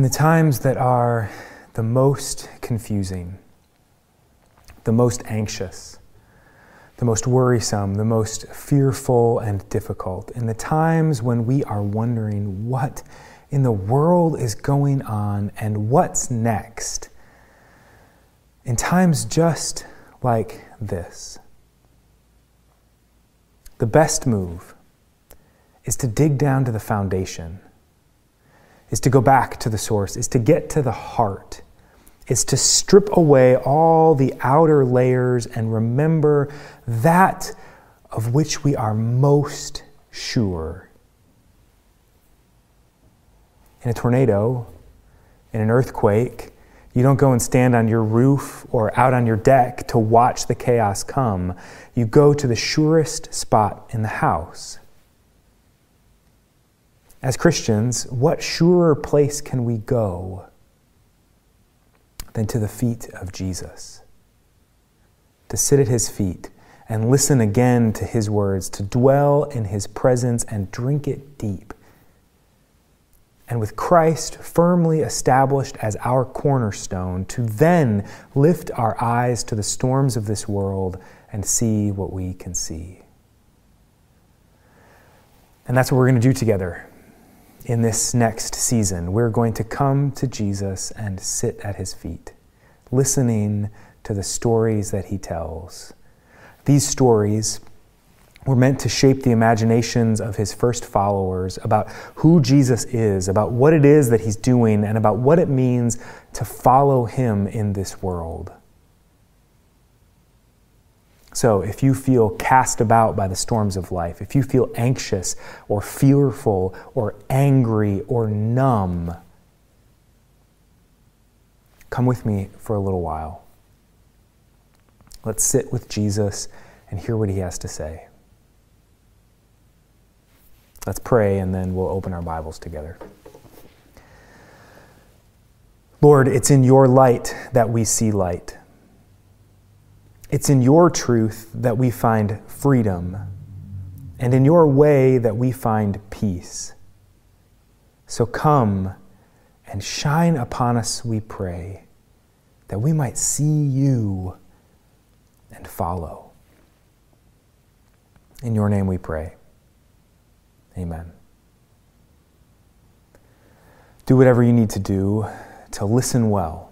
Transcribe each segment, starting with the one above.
In the times that are the most confusing, the most anxious, the most worrisome, the most fearful and difficult, in the times when we are wondering what in the world is going on and what's next, in times just like this, the best move is to dig down to the foundation, is to go back to the source, is to get to the heart, is to strip away all the outer layers and remember that of which we are most sure. In a tornado, in an earthquake, you don't go and stand on your roof or out on your deck to watch the chaos come. You go to the surest spot in the house. As Christians, what surer place can we go than to the feet of Jesus? To sit at his feet and listen again to his words, to dwell in his presence and drink it deep and with Christ firmly established as our cornerstone, to then lift our eyes to the storms of this world and see what we can see. And that's what we're going to do together in this next season. We're going to come to Jesus and sit at his feet, listening to the stories that he tells. These stories were meant to shape the imaginations of his first followers about who Jesus is, about what it is that he's doing, and about what it means to follow him in this world. So, if you feel cast about by the storms of life, if you feel anxious or fearful or angry or numb, come with me for a little while. Let's sit with Jesus and hear what he has to say. Let's pray and then we'll open our Bibles together. Lord, it's in your light that we see light. It's in your truth that we find freedom, and in your way that we find peace. So come and shine upon us, we pray, that we might see you and follow. In your name we pray. Amen. Do whatever you need to do to listen well.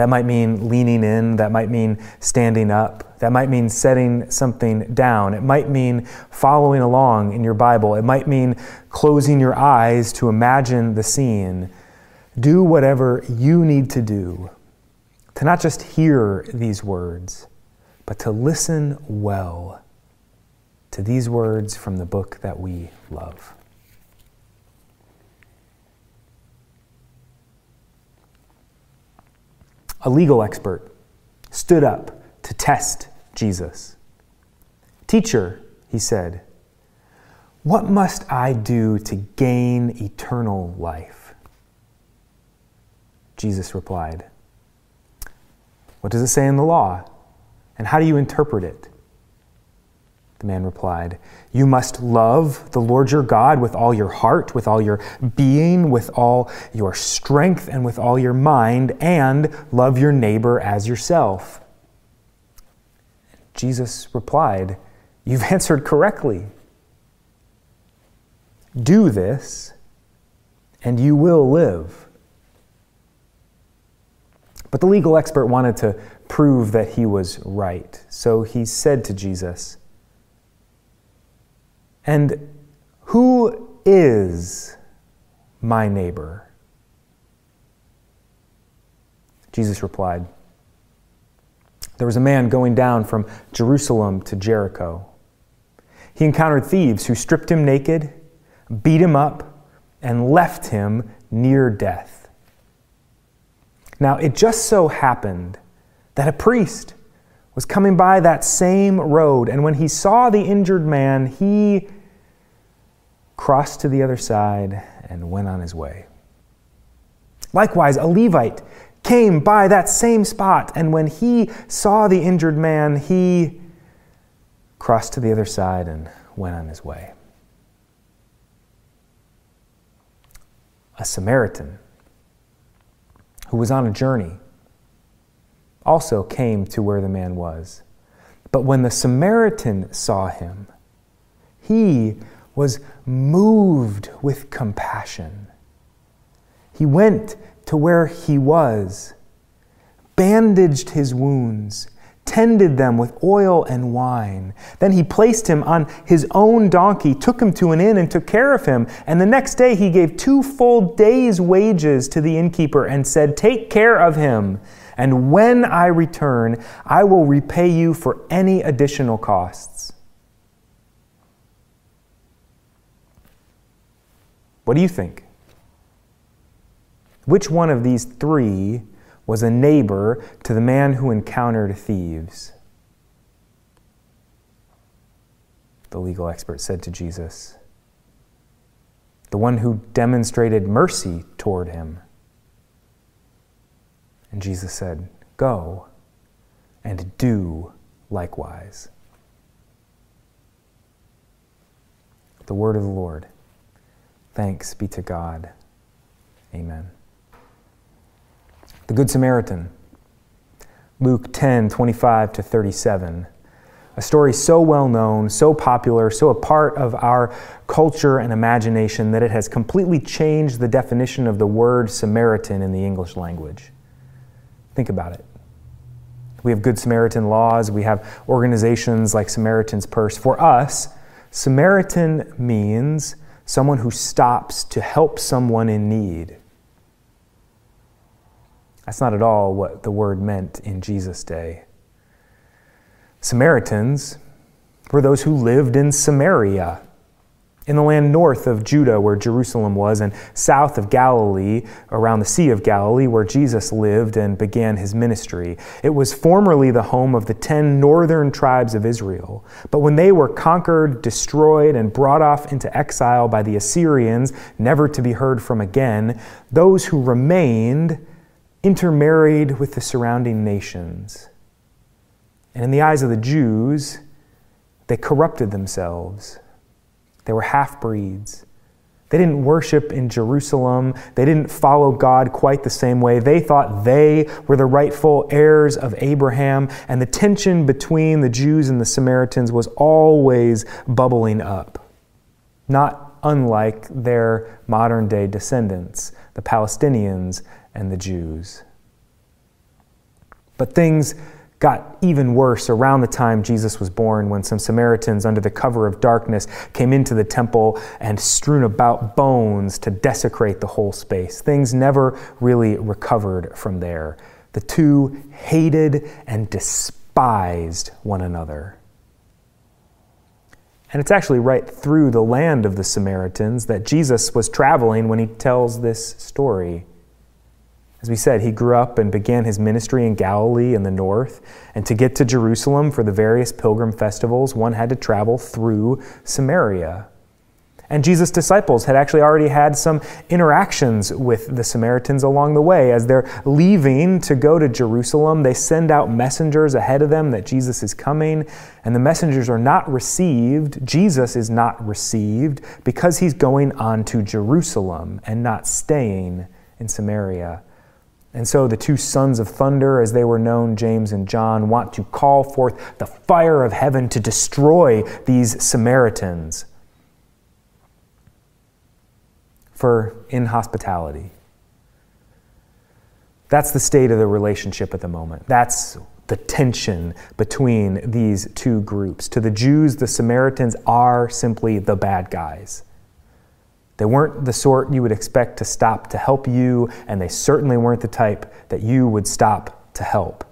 That might mean leaning in, that might mean standing up, that might mean setting something down, it might mean following along in your Bible, it might mean closing your eyes to imagine the scene. Do whatever you need to do to not just hear these words, but to listen well to these words from the book that we love. A legal expert stood up to test Jesus. Teacher, he said, what must I do to gain eternal life? Jesus replied, What does it say in the law? And how do you interpret it? The man replied, You must love the Lord your God with all your heart, with all your being, with all your strength, and with all your mind, and love your neighbor as yourself. Jesus replied, You've answered correctly. Do this, and you will live. But the legal expert wanted to prove that he was right. So he said to Jesus, and who is my neighbor? Jesus replied, There was a man going down from Jerusalem to Jericho. He encountered thieves who stripped him naked, beat him up, and left him near death. Now, it just so happened that a priest was coming by that same road, and when he saw the injured man, he crossed to the other side and went on his way. Likewise, a Levite came by that same spot, and when he saw the injured man, he crossed to the other side and went on his way. A Samaritan who was on a journey, also came to where the man was. But when the Samaritan saw him, he was moved with compassion. He went to where he was, bandaged his wounds, tended them with oil and wine. Then he placed him on his own donkey, took him to an inn, and took care of him. And the next day he gave two full days' wages to the innkeeper and said, Take care of him. And when I return, I will repay you for any additional costs. What do you think? Which one of these three was a neighbor to the man who encountered thieves? The legal expert said to Jesus, The one who demonstrated mercy toward him. And Jesus said, Go and do likewise. The word of the Lord. Thanks be to God. Amen. The Good Samaritan. Luke 10 25 to 37. A story so well known, so popular, so a part of our culture and imagination that it has completely changed the definition of the word Samaritan in the English language. Think about it. We have Good Samaritan laws, we have organizations like Samaritan's Purse. For us, Samaritan means someone who stops to help someone in need. That's not at all what the word meant in Jesus' day. Samaritans were those who lived in Samaria in the land north of Judah, where Jerusalem was, and south of Galilee, around the Sea of Galilee, where Jesus lived and began his ministry. It was formerly the home of the ten northern tribes of Israel. But when they were conquered, destroyed, and brought off into exile by the Assyrians, never to be heard from again, those who remained intermarried with the surrounding nations. And in the eyes of the Jews, they corrupted themselves they were half breeds. They didn't worship in Jerusalem. They didn't follow God quite the same way. They thought they were the rightful heirs of Abraham, and the tension between the Jews and the Samaritans was always bubbling up, not unlike their modern day descendants, the Palestinians and the Jews. But things got even worse around the time Jesus was born when some Samaritans, under the cover of darkness, came into the temple and strewn about bones to desecrate the whole space. Things never really recovered from there. The two hated and despised one another. And it's actually right through the land of the Samaritans that Jesus was traveling when he tells this story. As we said, he grew up and began his ministry in Galilee in the north. And to get to Jerusalem for the various pilgrim festivals, one had to travel through Samaria. And Jesus' disciples had actually already had some interactions with the Samaritans along the way. As they're leaving to go to Jerusalem, they send out messengers ahead of them that Jesus is coming. And the messengers are not received. Jesus is not received because he's going on to Jerusalem and not staying in Samaria. And so the two sons of thunder, as they were known, James and John, want to call forth the fire of heaven to destroy these Samaritans for inhospitality. That's the state of the relationship at the moment. That's the tension between these two groups. To the Jews, the Samaritans are simply the bad guys. They weren't the sort you would expect to stop to help you, and they certainly weren't the type that you would stop to help.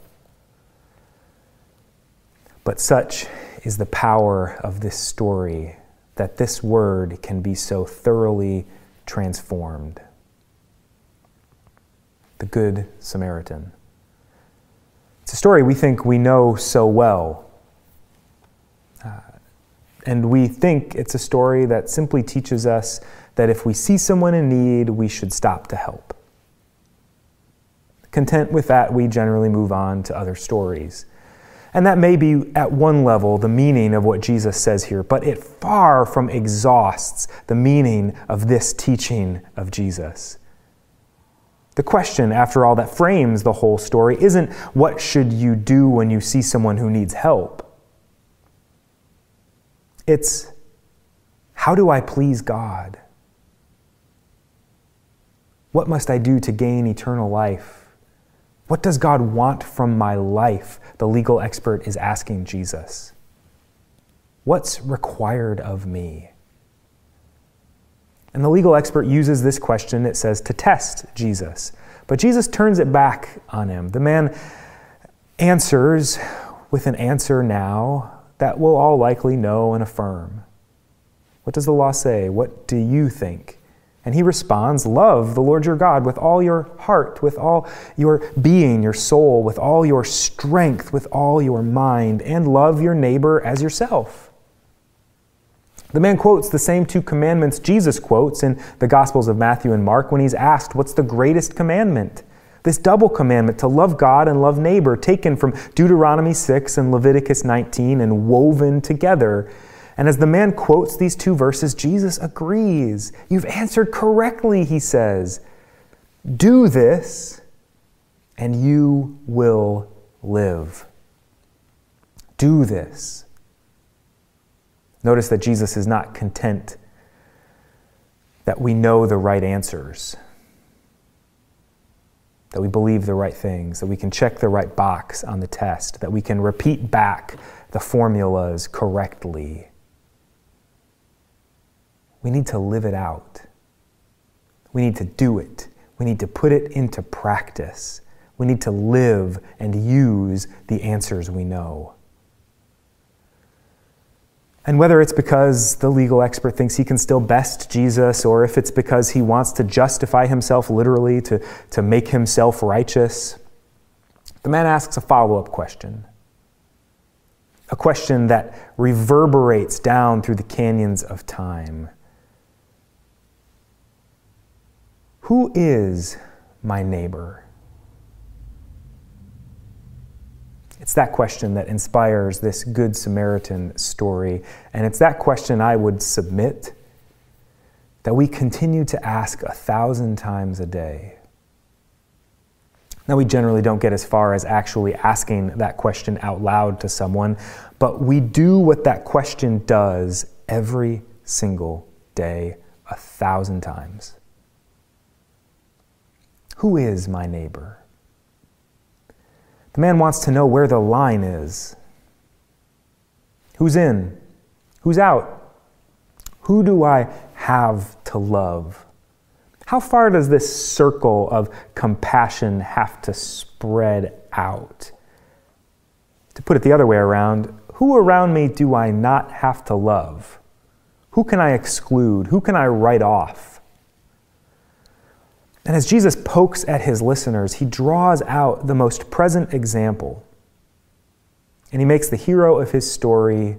But such is the power of this story that this word can be so thoroughly transformed. The Good Samaritan. It's a story we think we know so well. Uh, and we think it's a story that simply teaches us that if we see someone in need, we should stop to help. Content with that, we generally move on to other stories. And that may be at one level the meaning of what Jesus says here, but it far from exhausts the meaning of this teaching of Jesus. The question, after all, that frames the whole story isn't what should you do when you see someone who needs help? It's how do I please God? What must I do to gain eternal life? What does God want from my life? The legal expert is asking Jesus. What's required of me? And the legal expert uses this question, it says, to test Jesus. But Jesus turns it back on him. The man answers with an answer now that we'll all likely know and affirm. What does the law say? What do you think? And he responds, Love the Lord your God with all your heart, with all your being, your soul, with all your strength, with all your mind, and love your neighbor as yourself. The man quotes the same two commandments Jesus quotes in the Gospels of Matthew and Mark when he's asked, What's the greatest commandment? This double commandment to love God and love neighbor, taken from Deuteronomy 6 and Leviticus 19 and woven together. And as the man quotes these two verses, Jesus agrees. You've answered correctly, he says. Do this, and you will live. Do this. Notice that Jesus is not content that we know the right answers, that we believe the right things, that we can check the right box on the test, that we can repeat back the formulas correctly. We need to live it out. We need to do it. We need to put it into practice. We need to live and use the answers we know. And whether it's because the legal expert thinks he can still best Jesus, or if it's because he wants to justify himself literally, to, to make himself righteous, the man asks a follow up question. A question that reverberates down through the canyons of time Who is my neighbor? It's that question that inspires this Good Samaritan story. And it's that question I would submit that we continue to ask a thousand times a day. Now, we generally don't get as far as actually asking that question out loud to someone, but we do what that question does every single day, a thousand times. Who is my neighbor? The man wants to know where the line is. Who's in? Who's out? Who do I have to love? How far does this circle of compassion have to spread out? To put it the other way around, who around me do I not have to love? Who can I exclude? Who can I write off? And as Jesus pokes at his listeners, he draws out the most present example. And he makes the hero of his story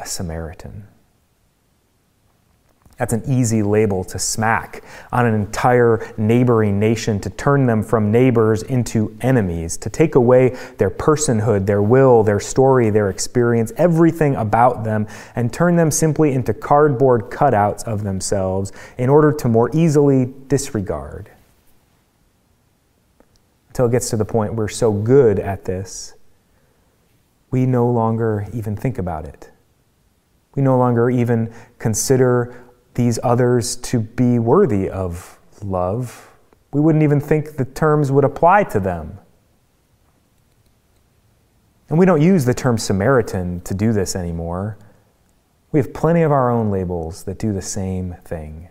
a Samaritan. That's an easy label to smack on an entire neighboring nation, to turn them from neighbors into enemies, to take away their personhood, their will, their story, their experience, everything about them, and turn them simply into cardboard cutouts of themselves in order to more easily disregard. Until it gets to the point we're so good at this, we no longer even think about it. We no longer even consider these others to be worthy of love. We wouldn't even think the terms would apply to them. And we don't use the term Samaritan to do this anymore. We have plenty of our own labels that do the same thing.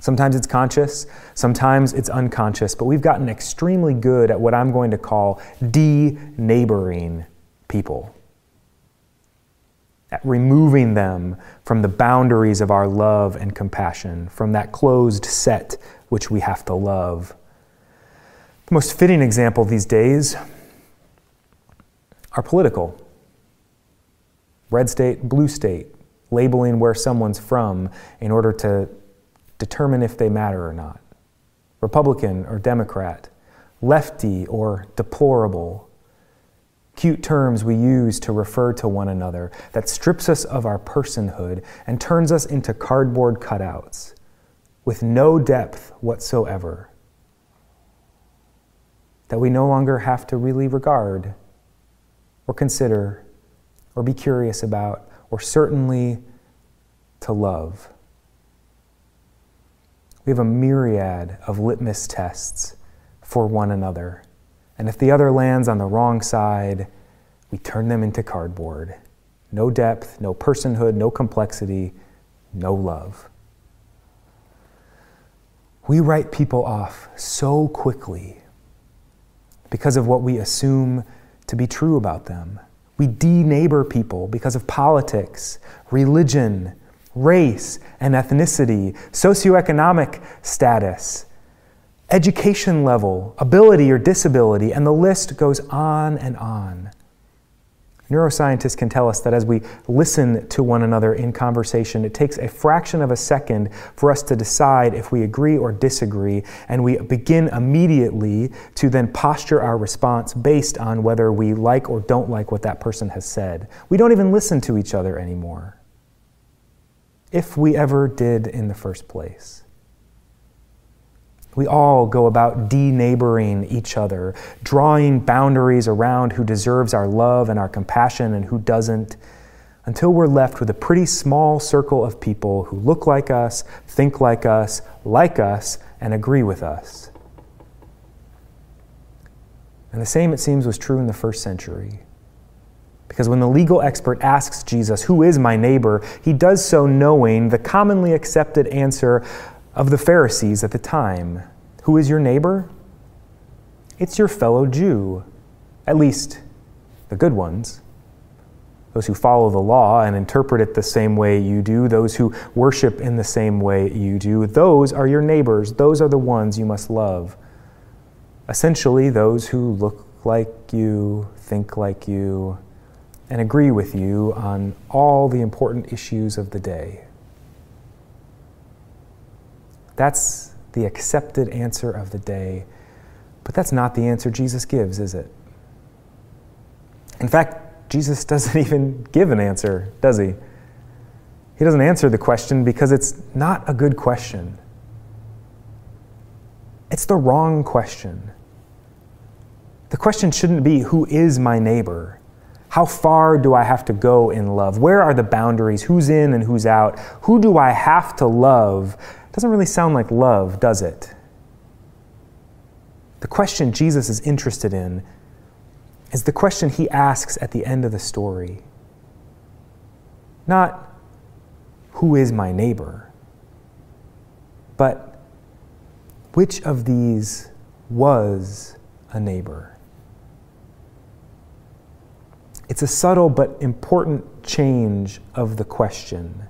Sometimes it's conscious, sometimes it's unconscious, but we've gotten extremely good at what I'm going to call de neighboring people at removing them from the boundaries of our love and compassion, from that closed set which we have to love. The most fitting example these days are political. Red state, blue state, labeling where someone's from in order to determine if they matter or not. Republican or Democrat, lefty or deplorable, cute terms we use to refer to one another that strips us of our personhood and turns us into cardboard cutouts with no depth whatsoever, that we no longer have to really regard or consider or be curious about or certainly to love. We have a myriad of litmus tests for one another. And if the other lands on the wrong side, we turn them into cardboard. No depth, no personhood, no complexity, no love. We write people off so quickly because of what we assume to be true about them. We de-neighbor people because of politics, religion, race and ethnicity, socioeconomic status, education level, ability or disability, and the list goes on and on. Neuroscientists can tell us that as we listen to one another in conversation, it takes a fraction of a second for us to decide if we agree or disagree, and we begin immediately to then posture our response based on whether we like or don't like what that person has said. We don't even listen to each other anymore, if we ever did in the first place. We all go about de-neighboring each other, drawing boundaries around who deserves our love and our compassion and who doesn't, until we're left with a pretty small circle of people who look like us, think like us, like us, and agree with us. And the same, it seems, was true in the first century. Because when the legal expert asks Jesus, Who is my neighbor? he does so knowing the commonly accepted answer of the Pharisees at the time. Who is your neighbor? It's your fellow Jew, at least the good ones. Those who follow the law and interpret it the same way you do, those who worship in the same way you do, those are your neighbors. Those are the ones you must love. Essentially, those who look like you, think like you, and agree with you on all the important issues of the day. That's the accepted answer of the day. But that's not the answer Jesus gives, is it? In fact, Jesus doesn't even give an answer, does he? He doesn't answer the question because it's not a good question. It's the wrong question. The question shouldn't be, Who is my neighbor? How far do I have to go in love? Where are the boundaries? Who's in and who's out? Who do I have to love doesn't really sound like love, does it? The question Jesus is interested in is the question he asks at the end of the story. Not, who is my neighbor? But, which of these was a neighbor? It's a subtle but important change of the question.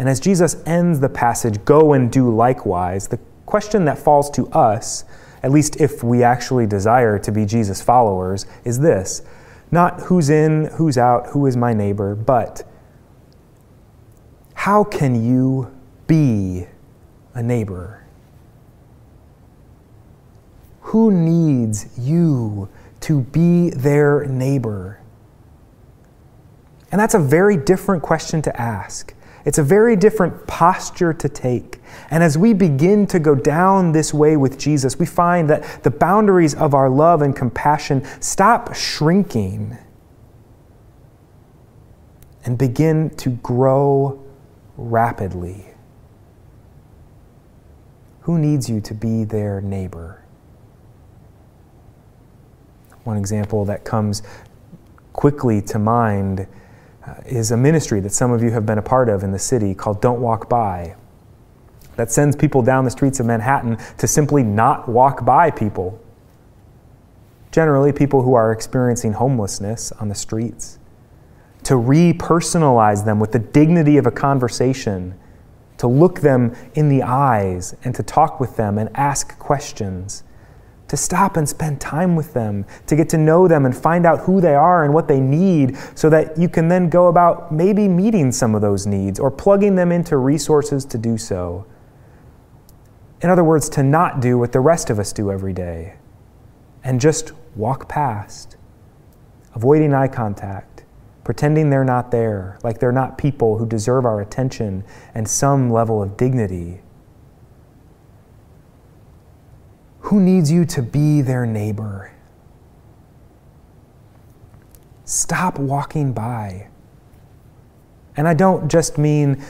And as Jesus ends the passage, go and do likewise, the question that falls to us, at least if we actually desire to be Jesus followers, is this not who's in, who's out, who is my neighbor, but how can you be a neighbor? Who needs you to be their neighbor? And that's a very different question to ask. It's a very different posture to take. And as we begin to go down this way with Jesus, we find that the boundaries of our love and compassion stop shrinking and begin to grow rapidly. Who needs you to be their neighbor? One example that comes quickly to mind Uh, is a ministry that some of you have been a part of in the city called Don't Walk By, that sends people down the streets of Manhattan to simply not walk by people. Generally, people who are experiencing homelessness on the streets. To repersonalize them with the dignity of a conversation, to look them in the eyes and to talk with them and ask questions to stop and spend time with them, to get to know them and find out who they are and what they need, so that you can then go about maybe meeting some of those needs or plugging them into resources to do so. In other words, to not do what the rest of us do every day and just walk past, avoiding eye contact, pretending they're not there, like they're not people who deserve our attention and some level of dignity Who needs you to be their neighbor? Stop walking by. And I don't just mean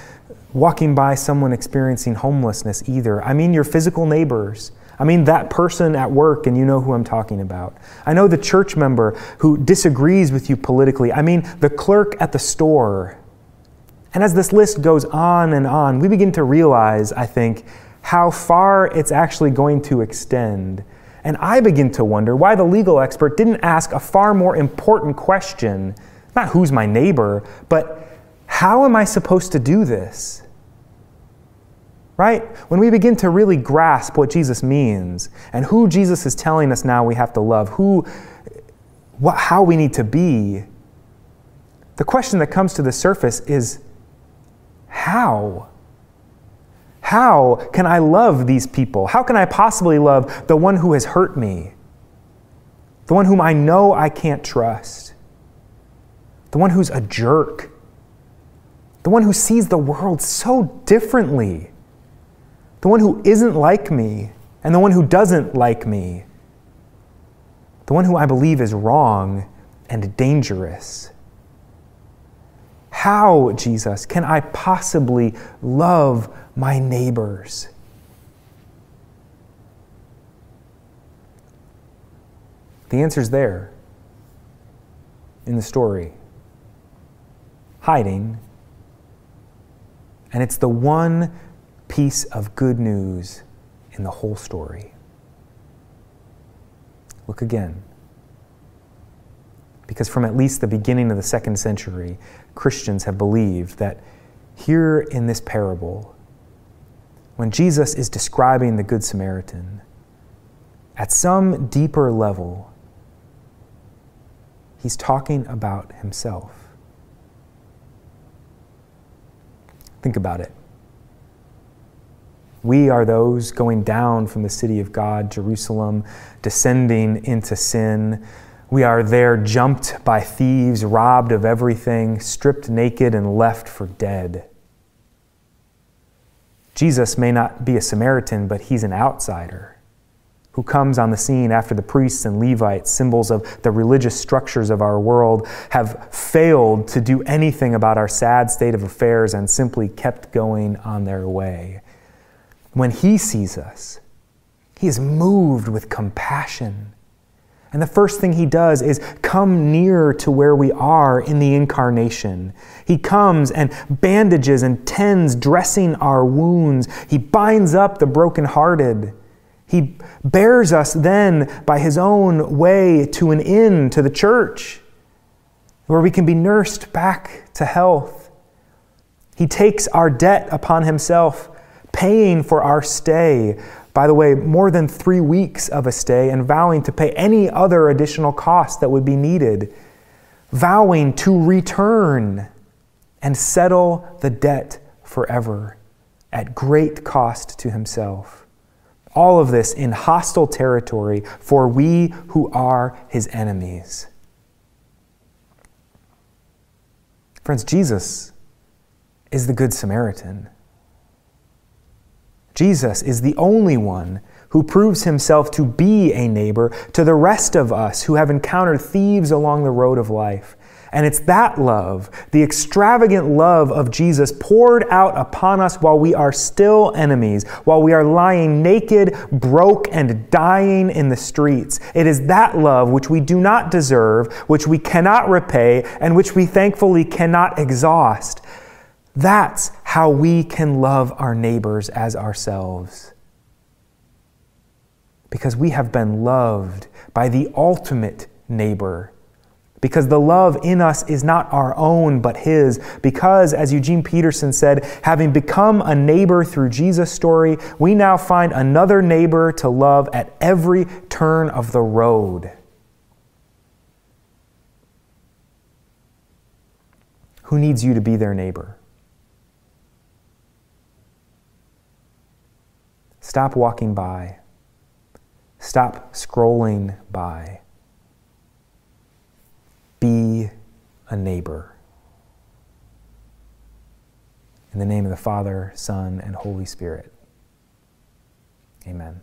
walking by someone experiencing homelessness either. I mean your physical neighbors. I mean that person at work, and you know who I'm talking about. I know the church member who disagrees with you politically. I mean the clerk at the store. And as this list goes on and on, we begin to realize, I think, how far it's actually going to extend. And I begin to wonder why the legal expert didn't ask a far more important question not who's my neighbor, but how am I supposed to do this? Right? When we begin to really grasp what Jesus means and who Jesus is telling us now we have to love, who, what, how we need to be, the question that comes to the surface is how? How can I love these people? How can I possibly love the one who has hurt me? The one whom I know I can't trust? The one who's a jerk? The one who sees the world so differently? The one who isn't like me and the one who doesn't like me? The one who I believe is wrong and dangerous? How, Jesus, can I possibly love my neighbors? The answer's there in the story, hiding. And it's the one piece of good news in the whole story. Look again. Because from at least the beginning of the second century, Christians have believed that here in this parable, when Jesus is describing the Good Samaritan, at some deeper level, he's talking about himself. Think about it. We are those going down from the city of God, Jerusalem, descending into sin. We are there jumped by thieves, robbed of everything, stripped naked, and left for dead. Jesus may not be a Samaritan, but he's an outsider who comes on the scene after the priests and Levites, symbols of the religious structures of our world, have failed to do anything about our sad state of affairs and simply kept going on their way. When he sees us, he is moved with compassion and the first thing he does is come near to where we are in the incarnation. He comes and bandages and tends, dressing our wounds. He binds up the brokenhearted. He bears us then by his own way to an inn, to the church, where we can be nursed back to health. He takes our debt upon himself, paying for our stay, by the way, more than three weeks of a stay and vowing to pay any other additional cost that would be needed, vowing to return and settle the debt forever at great cost to himself. All of this in hostile territory for we who are his enemies. Friends, Jesus is the Good Samaritan. Jesus is the only one who proves himself to be a neighbor to the rest of us who have encountered thieves along the road of life. And it's that love, the extravagant love of Jesus poured out upon us while we are still enemies, while we are lying naked, broke, and dying in the streets. It is that love which we do not deserve, which we cannot repay, and which we thankfully cannot exhaust. That's how we can love our neighbors as ourselves. Because we have been loved by the ultimate neighbor. Because the love in us is not our own, but His. Because, as Eugene Peterson said, having become a neighbor through Jesus' story, we now find another neighbor to love at every turn of the road. Who needs you to be their neighbor? Stop walking by. Stop scrolling by. Be a neighbor. In the name of the Father, Son, and Holy Spirit. Amen.